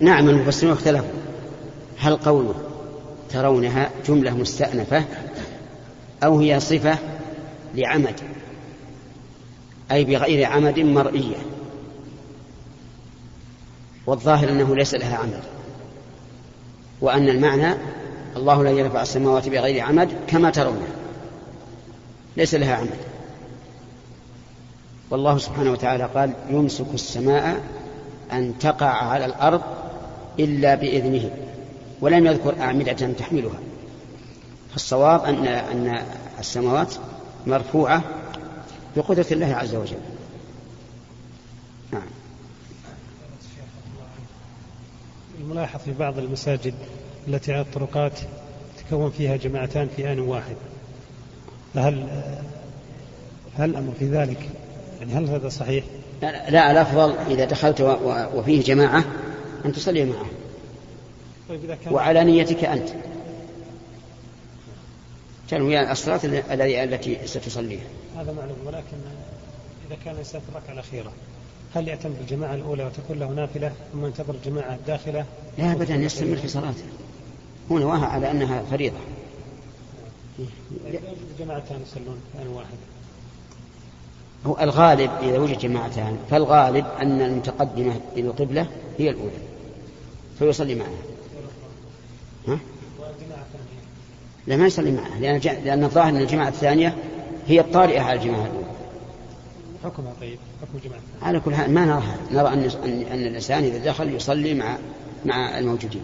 نعم المفسرون اختلفوا. هل قوله ترونها جملة مستأنفة أو هي صفة لعمد؟ أي بغير عمد مرئية. والظاهر أنه ليس لها عمد. وأن المعنى الله لا يرفع السماوات بغير عمد كما ترون ليس لها عمد. والله سبحانه وتعالى قال يمسك السماء أن تقع على الأرض إلا بإذنه ولم يذكر أعمدة تحملها. فالصواب أن أن السماوات مرفوعة بقدرة الله عز وجل. نعم. الملاحظ في بعض المساجد التي على الطرقات تكون فيها جماعتان في آن واحد. فهل هل الأمر في ذلك؟ يعني هل هذا صحيح؟ لا, لا الأفضل إذا دخلت وفيه جماعة أن تصلي معه. طيب إذا كان وعلى نيتك أنت. تنوي الصلاة التي ستصليها. هذا معلوم ولكن إذا كان الإنسان في الركعة الأخيرة هل يعتمد بالجماعة الأولى وتكون له نافلة ثم ينتظر الجماعة الداخلة؟ لا أبدا يستمر في صلاته. هو نواها على أنها فريضة. جماعتان يصلون؟ آن واحد. هو الغالب إذا وجد جماعتان فالغالب أن المتقدمة إلى القبلة هي الأولى. فيصلي معها. ها؟ لا ما يصلي معها لأن, لأن الظاهر أن الجماعة الثانية هي الطارئة على الجماعة الأولى. حكمها طيب حكم الجماعة على كل حال ما نراها نرى أن, أن الإنسان إذا دخل يصلي مع مع الموجودين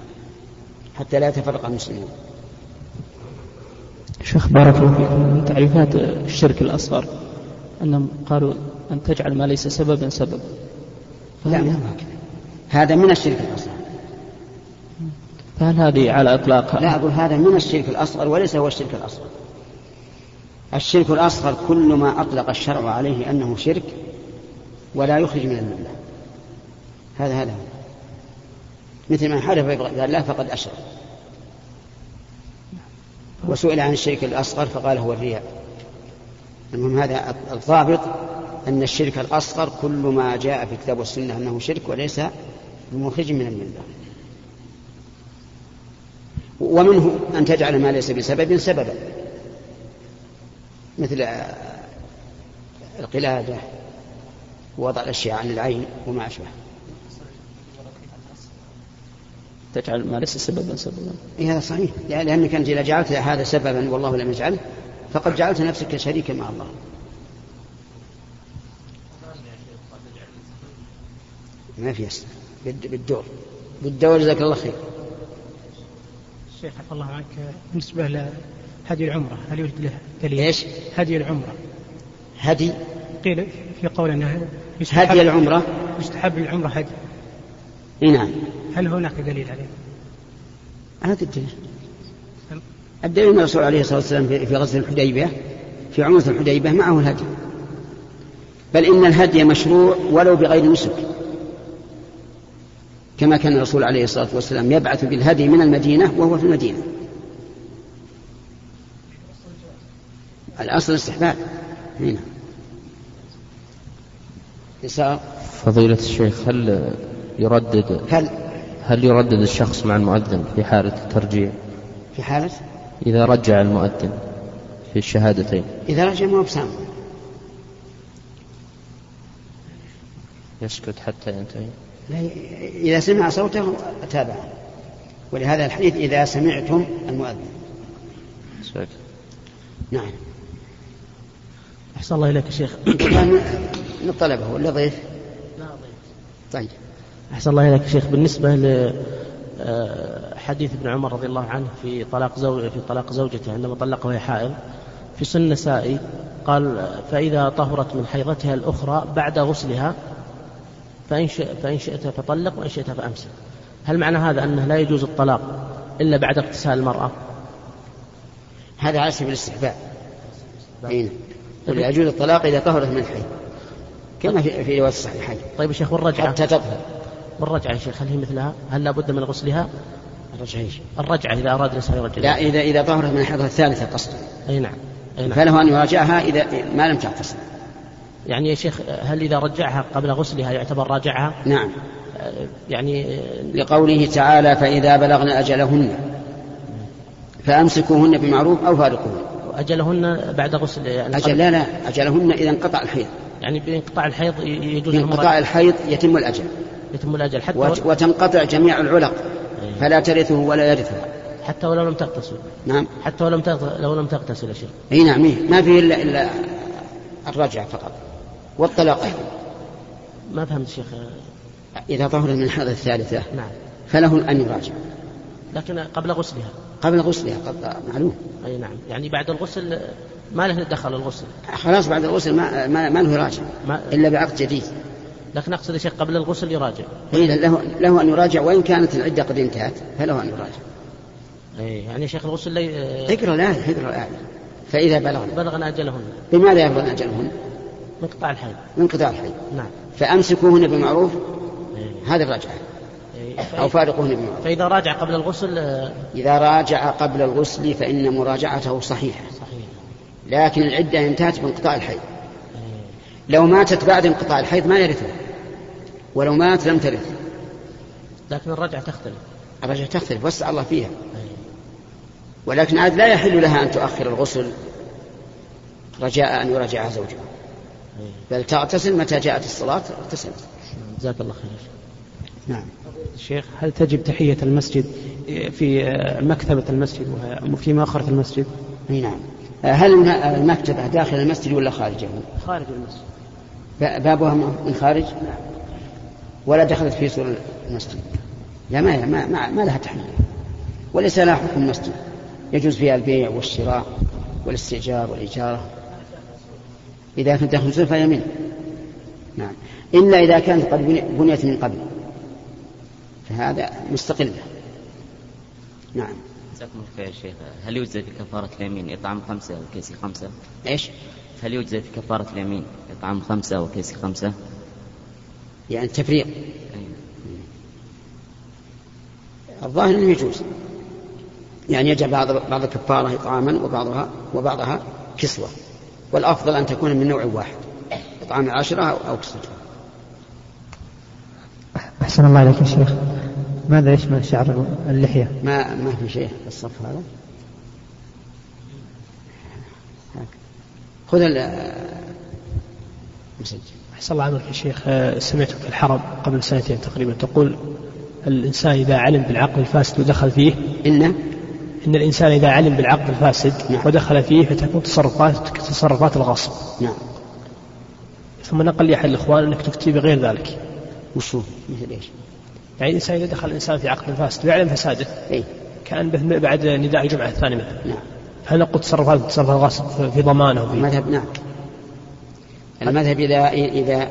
حتى لا يتفرق المسلمون. شيخ بارك الله فيكم من تعريفات الشرك الأصغر أنهم قالوا أن تجعل ما ليس سببا سبب لا لا هذا من الشرك الأصغر. فهل هذه على إطلاقها لا أقول هذا من الشرك الأصغر وليس هو الشرك الأصغر. الشرك الأصغر كل ما أطلق الشرع عليه أنه شرك ولا يخرج من الملة. هذا هذا مثل من حلف بغير الله فقد أشرك. وسئل عن الشرك الأصغر فقال هو الرياء. المهم هذا الضابط أن الشرك الأصغر كل ما جاء في الكتاب والسنة أنه شرك وليس بمخرج من الملة. ومنه أن تجعل ما ليس بسبب سببا مثل القلادة ووضع الأشياء عن العين وما أشبه. تجعل ما ليس سببا سببا. إيه هذا صحيح. لأنك أنت إذا جعلت هذا سببا والله لم يجعله فقد جعلت نفسك شريكا مع الله. ما في بالدور. بالدور جزاك الله خير. الشيخ عفى الله عنك بالنسبة لهدي العمرة هل يوجد له دليل؟ إيش؟ هدي العمرة. هدي؟ قيل في قول أنه هدي العمرة؟ يستحب للعمرة هدي. إي نعم. هل هناك دليل عليه؟ هذا الدليل الدليل أن الرسول عليه الصلاة والسلام في غزوة الحديبية في عمرة الحديبية معه الهدي. بل إن الهدي مشروع ولو بغير نسك. كما كان الرسول عليه الصلاة والسلام يبعث بالهدي من المدينة وهو في المدينة. الأصل الاستحباب. هنا. يسار. فضيلة الشيخ هل يردد هل؟ هل يردد الشخص مع المؤذن في حالة الترجيع؟ في حالة؟ إذا رجع المؤذن في الشهادتين. إذا رجع ما بسام يسكت حتى ينتهي. إذا سمع صوته تابع ولهذا الحديث إذا سمعتم المؤذن. سكت نعم. أحسن الله إليك يا شيخ. من طلبه ولا ضيف؟ لا ضيف. طيب. أحسن الله إليك يا شيخ. بالنسبة لحديث ابن عمر رضي الله عنه في طلاق زوج في طلاق زوجته عندما طلقها وهي حائض في سن النسائي قال فإذا طهرت من حيضتها الأخرى بعد غسلها فإن, فإن شئت فطلق وإن شئت فأمسك. هل معنى هذا أنه لا يجوز الطلاق إلا بعد اغتسال المرأة؟ هذا على سبيل الاستحباب. أين طيب. يجوز الطلاق إذا طهرت من الحيض كما في في رواية الصحيحين. طيب يا شيخ والرجعة؟ حتى تطهر. والرجعة يا شيخ هل هي مثلها؟ هل لابد من غسلها؟ الرجعة إيش؟ الرجعة إذا أراد الإنسان يرجع لا إذا إذا طهرت من الحيضة الثالثة قصدا أي نعم أي نعم. فله أن يراجعها إذا ما لم تغتسل يعني يا شيخ هل إذا رجعها قبل غسلها يعتبر راجعها؟ نعم. يعني لقوله تعالى فإذا بلغن أجلهن فأمسكوهن بمعروف أو فارقوهن. أجلهن بعد غسل يعني أجل لا لا أجلهن إذا انقطع الحيض. يعني بانقطاع الحيض يجوز بانقطاع الحيض يتم الأجل. يتم الأجل حتى وتنقطع جميع العلق إيه. فلا ترثه ولا يرثها حتى ولو لم تغتسل. نعم. حتى ولو لم لو لم تغتسل يا شيخ. إي نعم. ما فيه الا إلا الرجعه فقط. والطلاق. أيضا ما فهمت شيخ. إذا طهرت من الحيض الثالثة. نعم. فله أن يراجع. لكن قبل غسلها. قبل غسلها قد معلوم. أي نعم. يعني بعد الغسل ما له دخل الغسل. خلاص بعد الغسل ما ما, ما له يراجع ما إلا بعقد جديد. لكن أقصد يا شيخ قبل الغسل يراجع. اي له له أن يراجع. وإن كانت العدة قد انتهت فله أن يراجع. اي يعني شيخ الغسل لي... اقرأ الآية اقرأ الآية. فإذا بلغن بلغن أجلهن. بماذا يبلغن أجلهن؟ من قطاع الحيض من قطاع الحيض نعم. فأمسكوهن بمعروف هذه الرجعه أو فارقوهن بمعروف فإذا راجع قبل الغسل إذا راجع قبل الغسل فإن مراجعته صحيحة. صحيح. لكن العدة انتهت بانقطاع الحيض. لو ماتت بعد انقطاع الحيض ما يرثها. ولو مات لم ترث. لكن الرجعة تختلف. الرجعة تختلف وسع الله فيها. ولكن عاد لا يحل لها أن تؤخر الغسل. رجاء أن يراجعها زوجها. بل تغتسل متى جاءت الصلاة؟ اغتسلت. جزاك الله خير. نعم. شيخ هل تجب تحية المسجد في مكتبة المسجد وفي مؤخرة المسجد؟ أي نعم. هل المكتبة داخل المسجد ولا خارجه؟ خارج المسجد. بابها من خارج؟ نعم. ولا دخلت في سور المسجد؟ لا ما ما, ما, ما لها تحميل وليس لها حكم مسجد يجوز فيها البيع والشراء والاستئجار والإجارة إذا كانت داخل فهي منه. نعم. إلا إذا كانت قد بنيت من قبل. فهذا مستقلة نعم. جزاكم الله خير شيخ. هل يجزى في كفارة اليمين إطعام خمسة وكيس خمسة؟ إيش؟ هل يجزى في كفارة اليمين إطعام خمسة وكيس خمسة؟ يعني التفريق. الظاهر أنه يجوز. يعني يجعل بعض بعض الكفارة إطعاما وبعضها وبعضها كسوة. والأفضل أن تكون من نوع واحد إطعام العشرة أو كسوتها أحسن الله عليك يا شيخ. ماذا يشمل شعر اللحية؟ ما ما في شيء في الصف هذا. خذ المسجل أحسن الله عملك يا شيخ. آه، سمعتك في الحرم قبل سنتين تقريبا تقول الإنسان إذا علم بالعقد الفاسد ودخل فيه إن إن الإنسان إذا علم بالعقد الفاسد نعم. ودخل فيه فتكون تصرفات تصرفات الغصب. نعم. ثم نقل لي أحد الإخوان أنك تفتي بغير ذلك. وش هو؟ مثل إيش؟ يعني الإنسان إذا دخل الإنسان في عقد فاسد ويعلم فساده. إيه؟ كأن بعد نداء الجمعة الثانية مثلا. نعم. هل نقول تصرفات تصرفات الغصب في ضمانه في المذهب نعم. المذهب إذا إذا آه،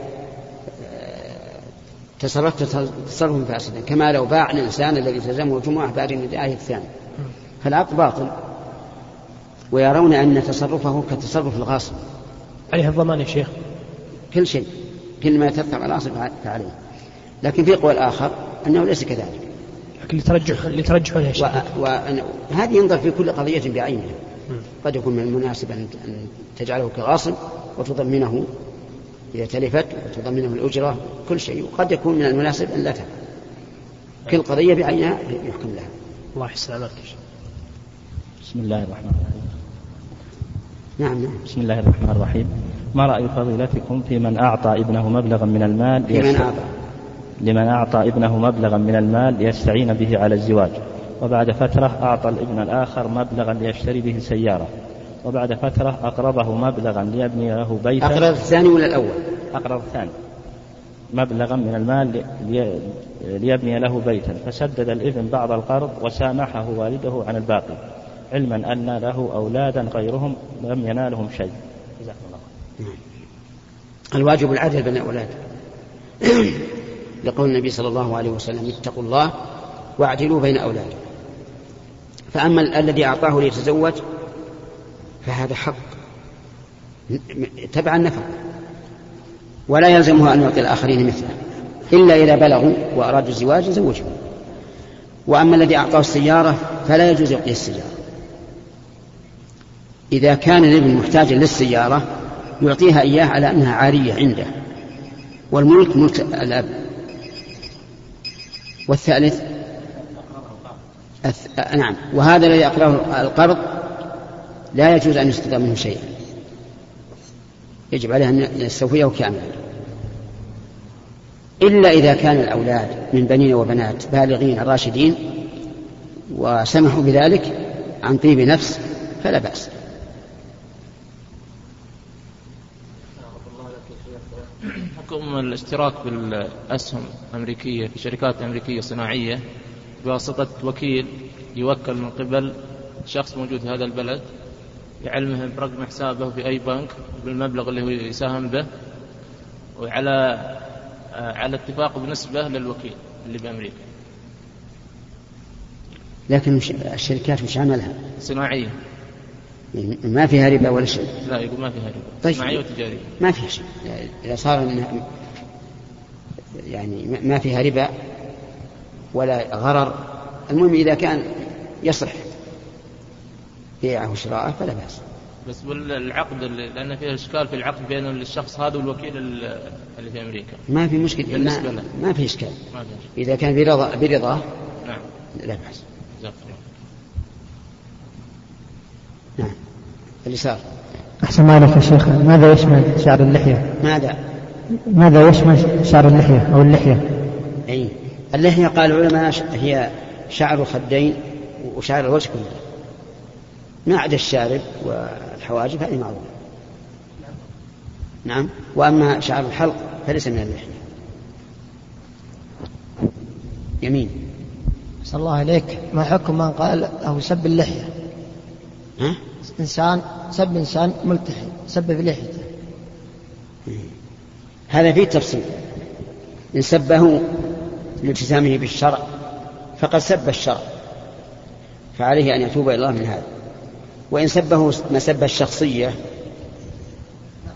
تصرفت تصرفا فاسدا. كما لو باع الإنسان الذي تلزمه الجمعة بعد ندائه الثاني. فالعقد باطل. ويرون أن تصرفه كتصرف الغاصب. عليه الضمان يا شيخ. كل شيء. كل ما يترتب على الغاصب فعليه. لكن في قول آخر أنه ليس كذلك. لكن لترجح لترجح يا شيخ. وهذه ينظر في كل قضية بعينها. قد يكون من المناسب أن تجعله كغاصب وتضمنه إذا تلفت وتضمنه الأجرة. كل شيء. وقد يكون من المناسب أن لا تفعل كل قضية بعينها يحكم لها. الله يحسن عليك بسم الله الرحمن الرحيم. نعم نعم. بسم الله الرحمن الرحيم. ما رأي فضيلتكم في من أعطى ابنه مبلغا من المال في من أعطى. لمن أعطى ابنه مبلغا من المال ليستعين به على الزواج. وبعد فترة أعطى الابن الآخر مبلغا ليشتري به سيارة. وبعد فترة أقرضه مبلغا ليبني له بيتا أقرض الثاني ولا الأول؟ أقرض الثاني. مبلغا من المال ليبني له بيتا. فسدد الابن بعض القرض وسامحه والده عن الباقي. علما أن له أولادا غيرهم لم ينالهم شيء. جزاكم الله نعم. الواجب العدل بين الأولاد. لقول النبي صلى الله عليه وسلم اتقوا الله واعدلوا بين أولادكم. فأما الذي أعطاه ليتزوج فهذا حق. تبع النفق ولا يلزمه أن يعطي الآخرين مثله. إلا إذا بلغوا وأرادوا الزواج زوجهم وأما الذي أعطاه السيارة فلا يجوز يعطيه السيارة. إذا كان الابن محتاجا للسيارة يعطيها إياه على أنها عارية عنده. والملك ملك الأب. والثالث؟ أث... نعم. وهذا الذي أقرأه القرض لا يجوز أن يستدام منه شيئا. يجب عليه أن يستوفيه كاملا. إلا إذا كان الأولاد من بنين وبنات بالغين راشدين وسمحوا بذلك عن طيب نفس فلا بأس. حكم الاشتراك بالأسهم الأمريكية في شركات أمريكية صناعية. بواسطة وكيل يوكل من قبل شخص موجود في هذا البلد يعلمه برقم حسابه في أي بنك بالمبلغ اللي هو يساهم به وعلى على اتفاق بنسبة للوكيل اللي بأمريكا. لكن الشركات مش عملها. صناعية. ما فيها ربا ولا شيء. لا يقول ما فيها ربا. طيب. صناعية وتجارية ما فيها شيء. إذا صار إنها يعني ما فيها ربا ولا غرر المهم إذا كان يصح بيعه وشراءه فلا بأس. بس بالعقد اللي- لأن فيها إشكال في العقد بين الشخص هذا والوكيل ال- اللي في أمريكا. ما في مشكلة. بالنسبة ما. ما في إشكال. ما في إشكال. إذا كان برضا برضاه نعم. لا بأس. جزاك الله نعم. اليسار أحسن ما عليك يا شيخ. ماذا يشمل شعر اللحية؟ ماذا؟ ماذا يشمل شعر اللحية أو اللحية؟ أي اللحية قال العلماء هي شعر الخدين وشعر الوجه كله ما عدا الشارب والحواجب هذه معروفة. نعم وأما شعر الحلق فليس من اللحية. يمين. صلى الله عليك. ما حكم من قال أو سب اللحية؟ ها؟ إنسان سب إنسان ملتحي سب في لحيته. هذا فيه تفصيل. إن سبه لالتزامه بالشرع فقد سب الشرع فعليه أن يتوب إلى الله من هذا. وإن سبه مسبة الشخصية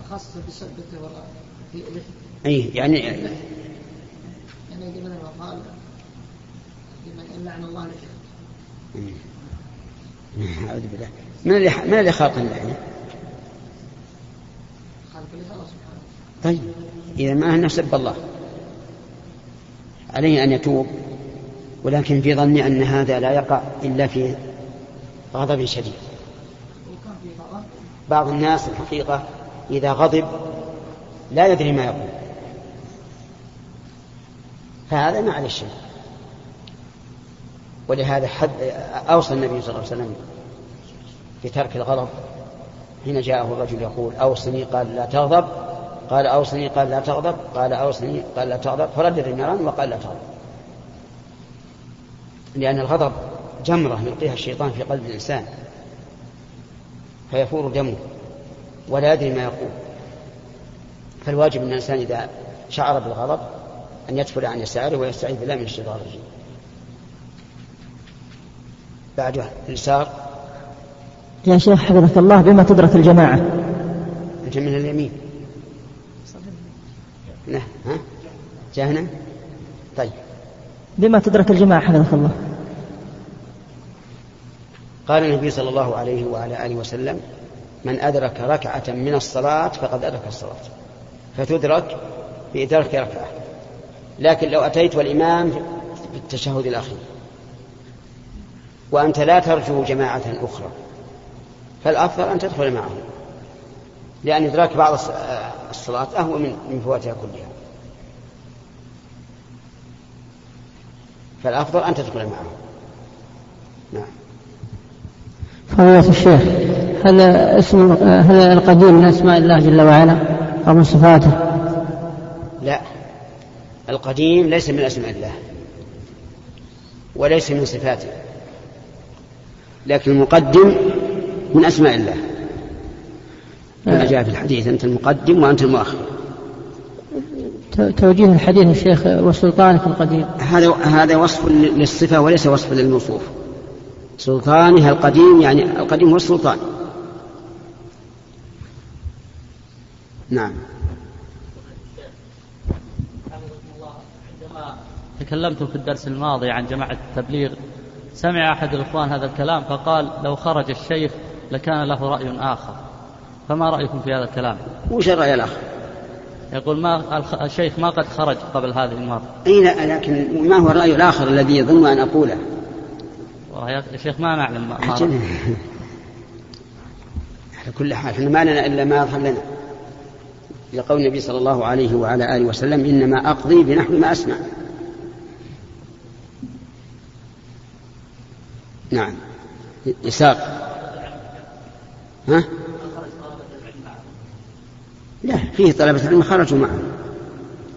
خاصة بسبته ولا في لحيته. أي يعني يعني قال لعن الله لحيته. أعوذ بالله. من اللي من اللي خلق سبحانه طيب. إذا ما أنه سب الله عليه أن يتوب. ولكن في ظني أن هذا لا يقع إلا في غضب شديد. بعض الناس الحقيقة إذا غضب لا يدري ما يقول. فهذا ما عليه شيء ولهذا حد أوصى النبي صلى الله عليه وسلم بترك الغضب حين جاءه الرجل يقول أوصني قال لا تغضب قال أوصني قال لا تغضب قال أوصني قال لا تغضب فردد النيران وقال لا تغضب. لأن الغضب جمرة يلقيها الشيطان في قلب الإنسان فيفور دمه ولا يدري ما يقول. فالواجب أن الإنسان إذا شعر بالغضب أن يدفل عن يساره ويستعيذ بالله من الشيطان الرجيم. بعده اليسار يا شيخ حفظك الله بما تدرك الجماعة. أنت من اليمين. لا ها؟ جاء هنا طيب. بما تدرك الجماعة حفظك الله. قال النبي صلى الله عليه وعلى آله وسلم من أدرك ركعة من الصلاة فقد أدرك الصلاة. فتدرك بإدراك ركعة. لكن لو أتيت والإمام في التشهد الأخير. وأنت لا ترجو جماعة أخرى. فالأفضل أن تدخل معهم. لأن إدراك بعض آه، الصلاة أهون من من فواتها كلها. فالأفضل أن تدخل معهم. نعم. فضيلة الشيخ هل اسم هل القديم من أسماء الله جل وعلا أو من صفاته؟ لا. القديم ليس من أسماء الله. وليس من صفاته. لكن المقدم من أسماء الله. كما جاء في الحديث أنت المقدم وأنت المؤخر. توجيه الحديث الشيخ وسلطانك القديم. هذا هذا وصف للصفة وليس وصف للموصوف. سلطانها القديم يعني القديم هو السلطان. نعم. عندما تكلمتم في الدرس الماضي عن جماعة التبليغ سمع أحد الإخوان هذا الكلام فقال لو خرج الشيخ لكان له رأي آخر. فما رأيكم في هذا الكلام؟ وش الرأي الآخر؟ يقول ما الشيخ ما قد خرج قبل هذه المرة. أي لا لكن ما هو الرأي الآخر الذي يظن أن أقوله؟ والله يا شيخ ما نعلم ما. على كل حال إحنا ما لنا إلا ما يظهر لنا. لقول النبي صلى الله عليه وعلى آله وسلم إنما أقضي بنحو ما أسمع. نعم. إساق ها؟ لا فيه طلبة العلم خرجوا معهم.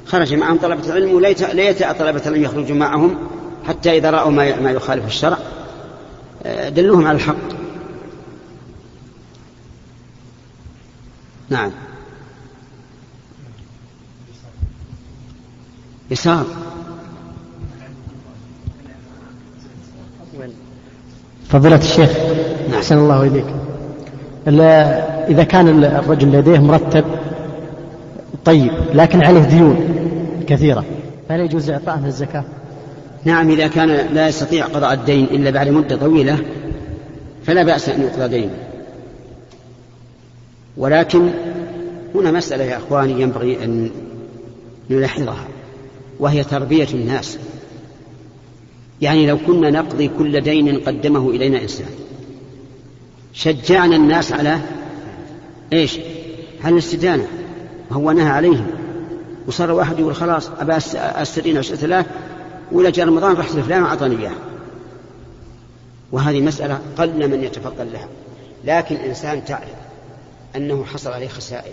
خرج معهم طلبة العلم وليت ليت طلبة العلم يخرجوا معهم حتى إذا رأوا ما ما يخالف الشرع. آه، دلوهم على الحق. نعم. يسار فضيلة الشيخ أحسن الله إليك. إذا كان الرجل لديه مرتب طيب لكن عليه ديون كثيرة فهل يجوز إعطاء من الزكاة؟ نعم إذا كان لا يستطيع قضاء الدين إلا بعد مدة طويلة فلا بأس أن يقضى دينه. ولكن هنا مسألة يا أخواني ينبغي أن نلاحظها وهي تربية الناس. يعني لو كنا نقضي كل دين قدمه إلينا إنسان شجعنا الناس على إيش؟ على الاستدانة. وهو نهى عليهم. وصار واحد يقول خلاص أس- أستدين عشرة آلاف ولا جاء رمضان رحت لفلان وأعطاني إياه وهذه مسألة قل من يتفضل لها. لكن إنسان تعرف أنه حصل عليه خسائر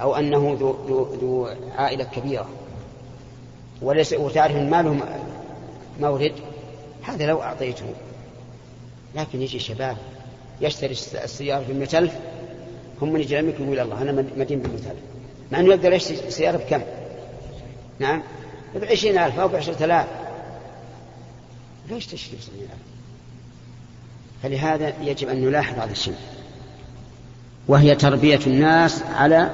أو أنه ذو, ذو, ذو عائلة كبيرة. وليس وتعرف أن ما له مورد هذا لو أعطيته. لكن يجي شباب يشتري السيارة ب ألف هم من يجي يقول الله أنا مدين ب ألف. مع أنه يقدر يشتري السيارة بكم؟ نعم؟ بعشرين ألف أو بعشرة آلاف. ليش تشتري بعشرين ألف فلهذا يجب أن نلاحظ هذا الشيء. وهي تربية الناس على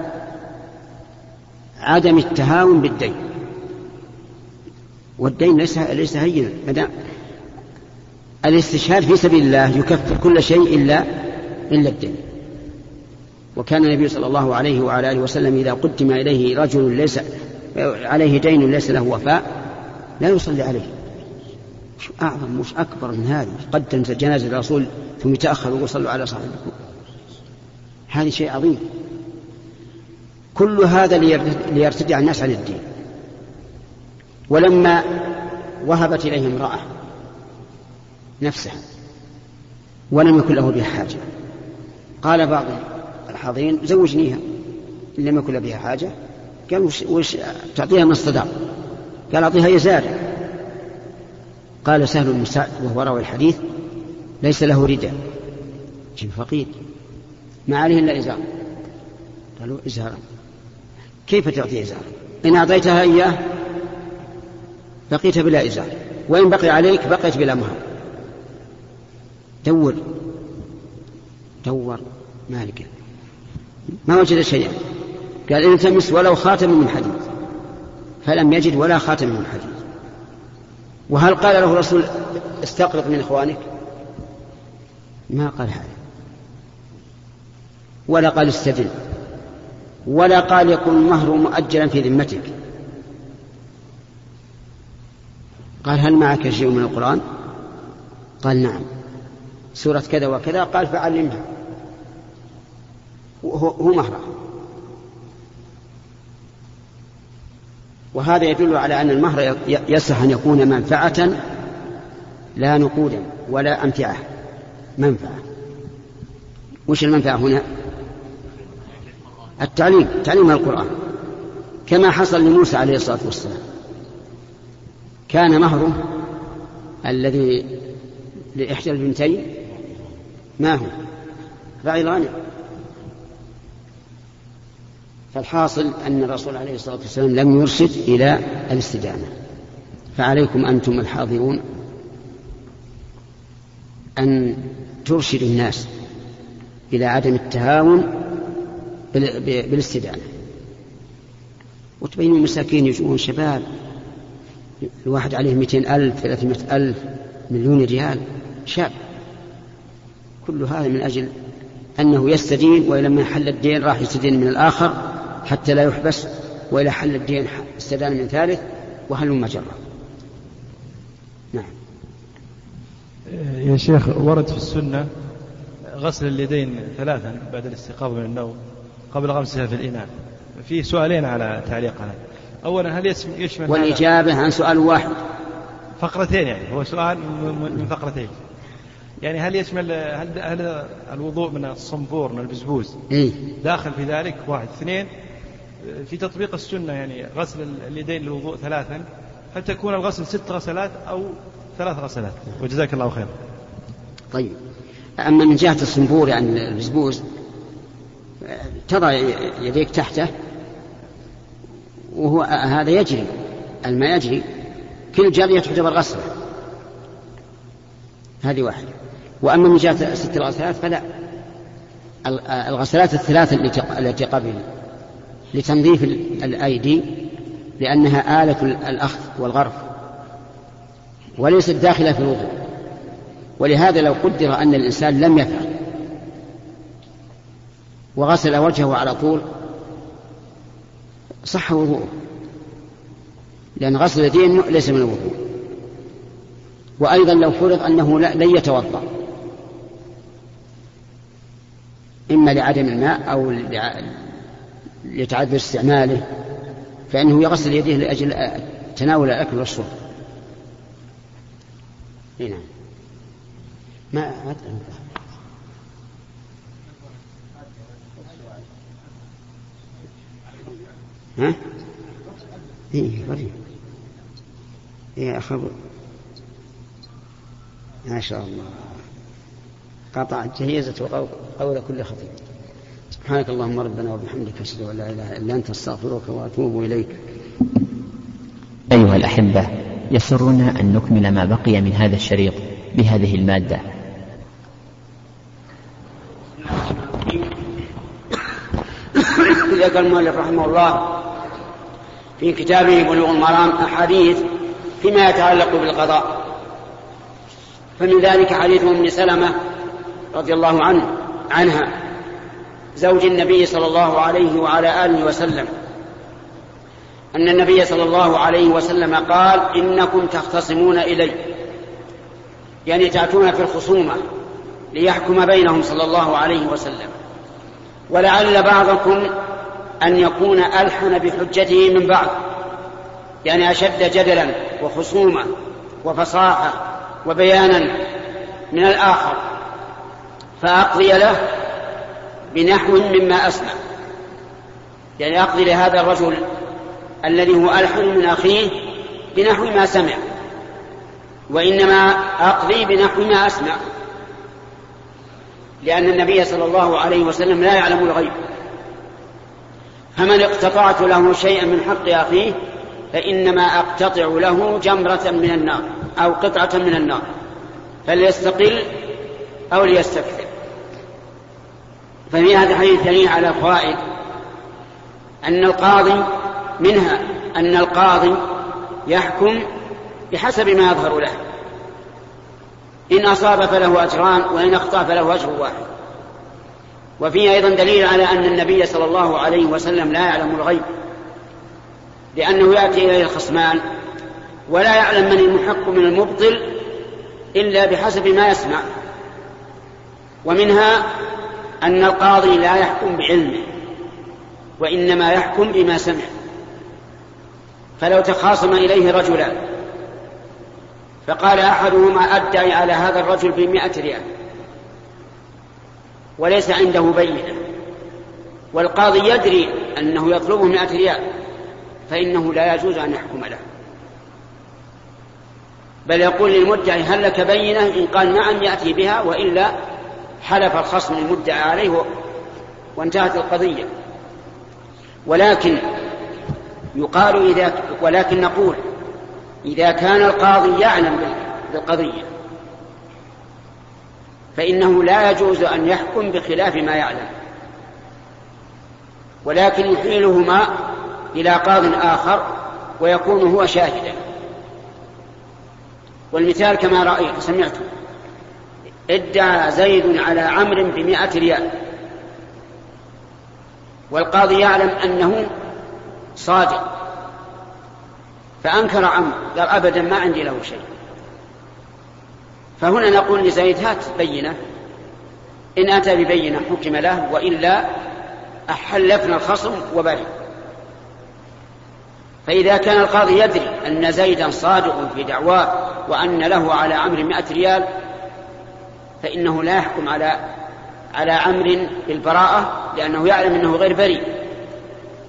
عدم التهاون بالدين. والدين ليس ليس هينا. الاستشهاد في سبيل الله يكفر كل شيء إلا إلا الدين. وكان النبي صلى الله عليه وعلى آله وسلم إذا قدم إليه رجل ليس عليه دين ليس له وفاء لا يصلي عليه. مش أعظم مش أكبر من هذه قدم جنازة الرسول ثم يتأخر ويقول صلوا على صاحبكم. هذا شيء عظيم. كل هذا ليرتدع الناس عن الدين. ولما وهبت إليه امرأة نفسها ولم يكن له بها حاجة. قال بعض الحاضرين زوجنيها إن لم يكن بها حاجة. قال وش, وش تعطيها من الصداق قال أعطيها يزار قال سهل بن سعد وهو راوي الحديث ليس له رداء فقير. ما عليه إلا إزار. قالوا إزارا كيف تعطي إزار؟ إن أعطيتها إياه بقيت بلا إزار. وإن بقي عليك بقيت بلا مهر. دور. دور. مالك. ما وجد شيئا. قال التمس ولو خاتم من حديد. فلم يجد ولا خاتم من حديد. وهل قال له الرسول استقرض من إخوانك؟ ما قال هذا. ولا قال استدل. ولا قال يكون المهر مؤجلا في ذمتك. قال هل معك شيء من القرآن؟ قال نعم. سورة كذا وكذا؟ قال فعلمها. هو مهرة. وهذا يدل على أن المهر يصح أن يكون منفعة لا نقودا ولا أمتعة. منفعة. وش المنفعة هنا؟ التعليم. تعليم القرآن. كما حصل لموسى عليه الصلاة والسلام. كان مهره الذي لإحدى البنتين ما هو؟ الغنم فالحاصل أن الرسول عليه الصلاة والسلام لم يرشد إلى الاستدامة. فعليكم أنتم الحاضرون أن ترشدوا الناس إلى عدم التهاون بالاستدانة وتبينوا المساكين يجون شباب. الواحد عليه مئتين ألف ثلاثمائة ألف مليون ريال شاب. كل هذا من أجل أنه يستدين ولما حل الدين راح يستدين من الآخر حتى لا يحبس وإلى حل الدين استدان من ثالث وهل مجرة نعم. يا شيخ ورد في السنة غسل اليدين ثلاثا بعد الاستيقاظ من النوم قبل غمسها في الإناء. في سؤالين على تعليق هذا. أولا هل يشمل والإجابة عن سؤال واحد. فقرتين يعني هو سؤال من فقرتين. يعني هل يشمل هل, هل الوضوء من الصنبور من البزبوز؟ إيه؟ داخل في ذلك واحد. اثنين في تطبيق السنة يعني غسل اليدين للوضوء ثلاثا هل تكون الغسل ست غسلات أو ثلاث غسلات؟ وجزاك الله خير طيب. أما من جهة الصنبور يعني البزبوز تضع يديك تحته وهو هذا يجري. الماء يجري. كل جارية تعتبر غسلة هذه واحدة. وأما من جهة ست الغسلات فلا. الغسلات الثلاث التي قبل لتنظيف الأيدي لأنها آلة الأخذ والغرف. وليست داخلة في الوضوء. ولهذا لو قدر أن الإنسان لم يفعل. وغسل وجهه على طول صح وضوءه لأن غسل اليدين ليس من الوضوء. وأيضا لو فرض أنه لن يتوضأ. إما لعدم الماء أو لتعذر استعماله فإنه يغسل يديه لأجل تناول الأكل والشرب. نعم. ما أدري ها؟ إيه وري إيه أخذ ما شاء الله. قطع جهيزة قول كل خطيب. سبحانك اللهم ربنا وبحمدك أشهد أن لا إله إلا أنت أستغفرك وأتوب إليك. أيها الأحبة يسرنا أن نكمل ما بقي من هذا الشريط بهذه المادة. ذكر المؤلف رحمه الله. في كتابه بلوغ المرام أحاديث فيما يتعلق بالقضاء. فمن ذلك حديث أم سلمة رضي الله عنه عنها زوج النبي صلى الله عليه وعلى آله وسلم. أن النبي صلى الله عليه وسلم قال إنكم تختصمون إلي. يعني تأتون في الخصومة ليحكم بينهم صلى الله عليه وسلم. ولعل بعضكم أن يكون ألحن بحجته من بعض يعني أشد جدلا وخصومه وفصاحة وبيانا من الآخر فأقضي له بنحو مما أسمع. يعني أقضي لهذا الرجل الذي هو ألحن من أخيه بنحو ما سمع وإنما أقضي بنحو ما أسمع لأن النبي صلى الله عليه وسلم لا يعلم الغيب. فمن اقتطعت له شيئا من حق أخيه فإنما أقتطع له جمرة من النار أو قطعة من النار فليستقل أو ليستكثر. ففي هذا الحديث دليل على فوائد أن القاضي منها أن القاضي يحكم بحسب ما يظهر له. إن أصاب فله أجران وإن أخطأ فله أجر واحد. وفيه أيضا دليل على أن النبي صلى الله عليه وسلم لا يعلم الغيب لأنه يأتي إليه الخصمان ولا يعلم من المحق من المبطل إلا بحسب ما يسمع ومنها أن القاضي لا يحكم بعلمه وإنما يحكم بما سمع. فلو تخاصم إليه رجلان فقال أحدهما أدعي على هذا الرجل بمئة ريال. وليس عنده بينة. والقاضي يدري أنه يطلبه مئة ريال فإنه لا يجوز أن يحكم له. بل يقول للمدعي هل لك بينة؟ إن قال نعم يأتي بها وإلا حلف الخصم المدعى عليه وانتهت القضية. ولكن يقال إذا ولكن نقول إذا كان القاضي يعلم بالقضية فإنه لا يجوز أن يحكم بخلاف ما يعلم. ولكن يحيلهما إلى قاض آخر ويكون هو شاهدا. والمثال كما رأيت سمعت ادعى زيد على عمرو بمائة ريال. والقاضي يعلم أنه صادق. فأنكر عمرو قال أبدا ما عندي له شيء. فهنا نقول لزيد هات بينة. إن أتى ببينة حكم له وإلا أحلفنا الخصم وبرئ فإذا كان القاضي يدري أن زيدا صادق في دعواه وأن له على عمرو مئة ريال فإنه لا يحكم على على عمرو بالبراءة لأنه يعلم أنه غير بريء.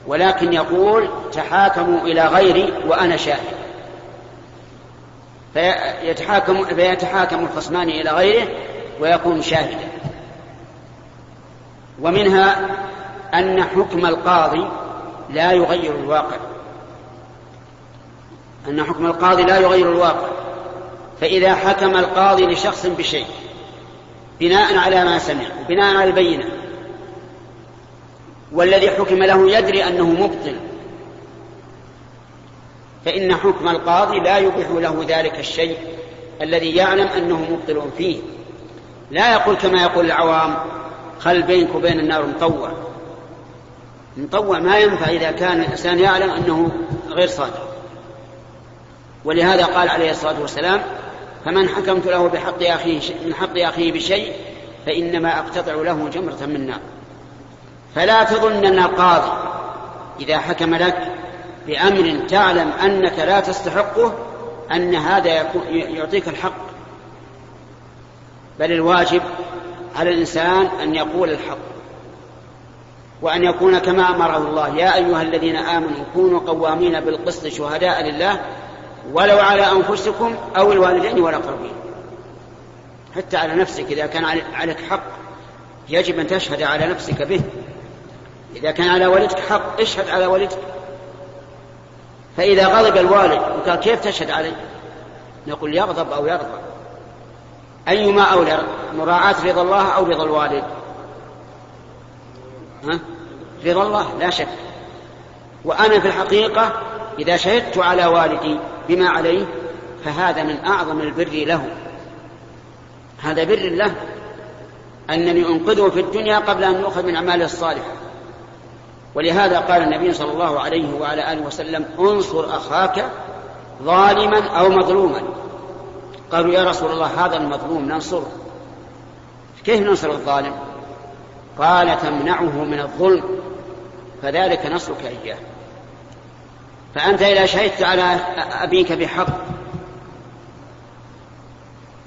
ولكن يقول تحاكموا إلى غيري وأنا شاهد. فيتحاكم, فيتحاكم الخصمان إلى غيره ويكون شاهدا. ومنها أن حكم القاضي لا يغير الواقع. أن حكم القاضي لا يغير الواقع. فإذا حكم القاضي لشخص بشيء بناء على ما سمع وبناء على البينة والذي حكم له يدري أنه مبطل فإن حكم القاضي لا يبيح له ذلك الشيء الذي يعلم أنه مبطل فيه. لا يقول كما يقول العوام خل بينك وبين النار مطوع. مطوع ما ينفع إذا كان الإنسان يعلم أنه غير صادق. ولهذا قال عليه الصلاة والسلام فمن حكمت له بحق أخيه من حق أخيه بشيء فإنما أقتطع له جمرة من نار. فلا تظن أن القاضي إذا حكم لك بأمر تعلم أنك لا تستحقه أن هذا يعطيك الحق. بل الواجب على الإنسان أن يقول الحق وأن يكون كما أمره الله. يا أيها الذين آمنوا كونوا قوامين بالقسط شهداء لله ولو على أنفسكم أو الوالدين والأقربين. حتى على نفسك إذا كان عليك حق يجب أن تشهد على نفسك به. إذا كان على والدك حق اشهد على والدك. فإذا غضب الوالد وقال كيف تشهد علي؟ نقول يغضب أو يرضى أيما أولى مراعاة رضا الله أو رضا الوالد؟ ها؟ رضا الله لا شك. وأنا في الحقيقة إذا شهدت على والدي بما عليه فهذا من أعظم البر له. هذا بر له أنني أنقذه في الدنيا قبل أن يؤخذ من أعماله الصالحة. ولهذا قال النبي صلى الله عليه وعلى آله وسلم انصر أخاك ظالما أو مظلوما. قالوا يا رسول الله هذا المظلوم ننصره. كيف ننصر الظالم؟ قال تمنعه من الظلم فذلك نصرك إياه. فأنت إذا شهدت على أبيك بحق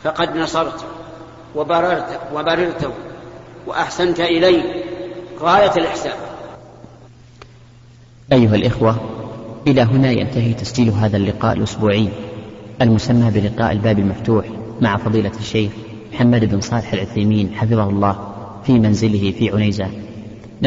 فقد نصرت وبررت وبررته وأحسنت إليه. غاية الإحسان. أيها الإخوة إلى هنا ينتهي تسجيل هذا اللقاء الأسبوعي المسمى بلقاء الباب المفتوح مع فضيلة الشيخ محمد بن صالح العثيمين حفظه الله في منزله في عنيزة.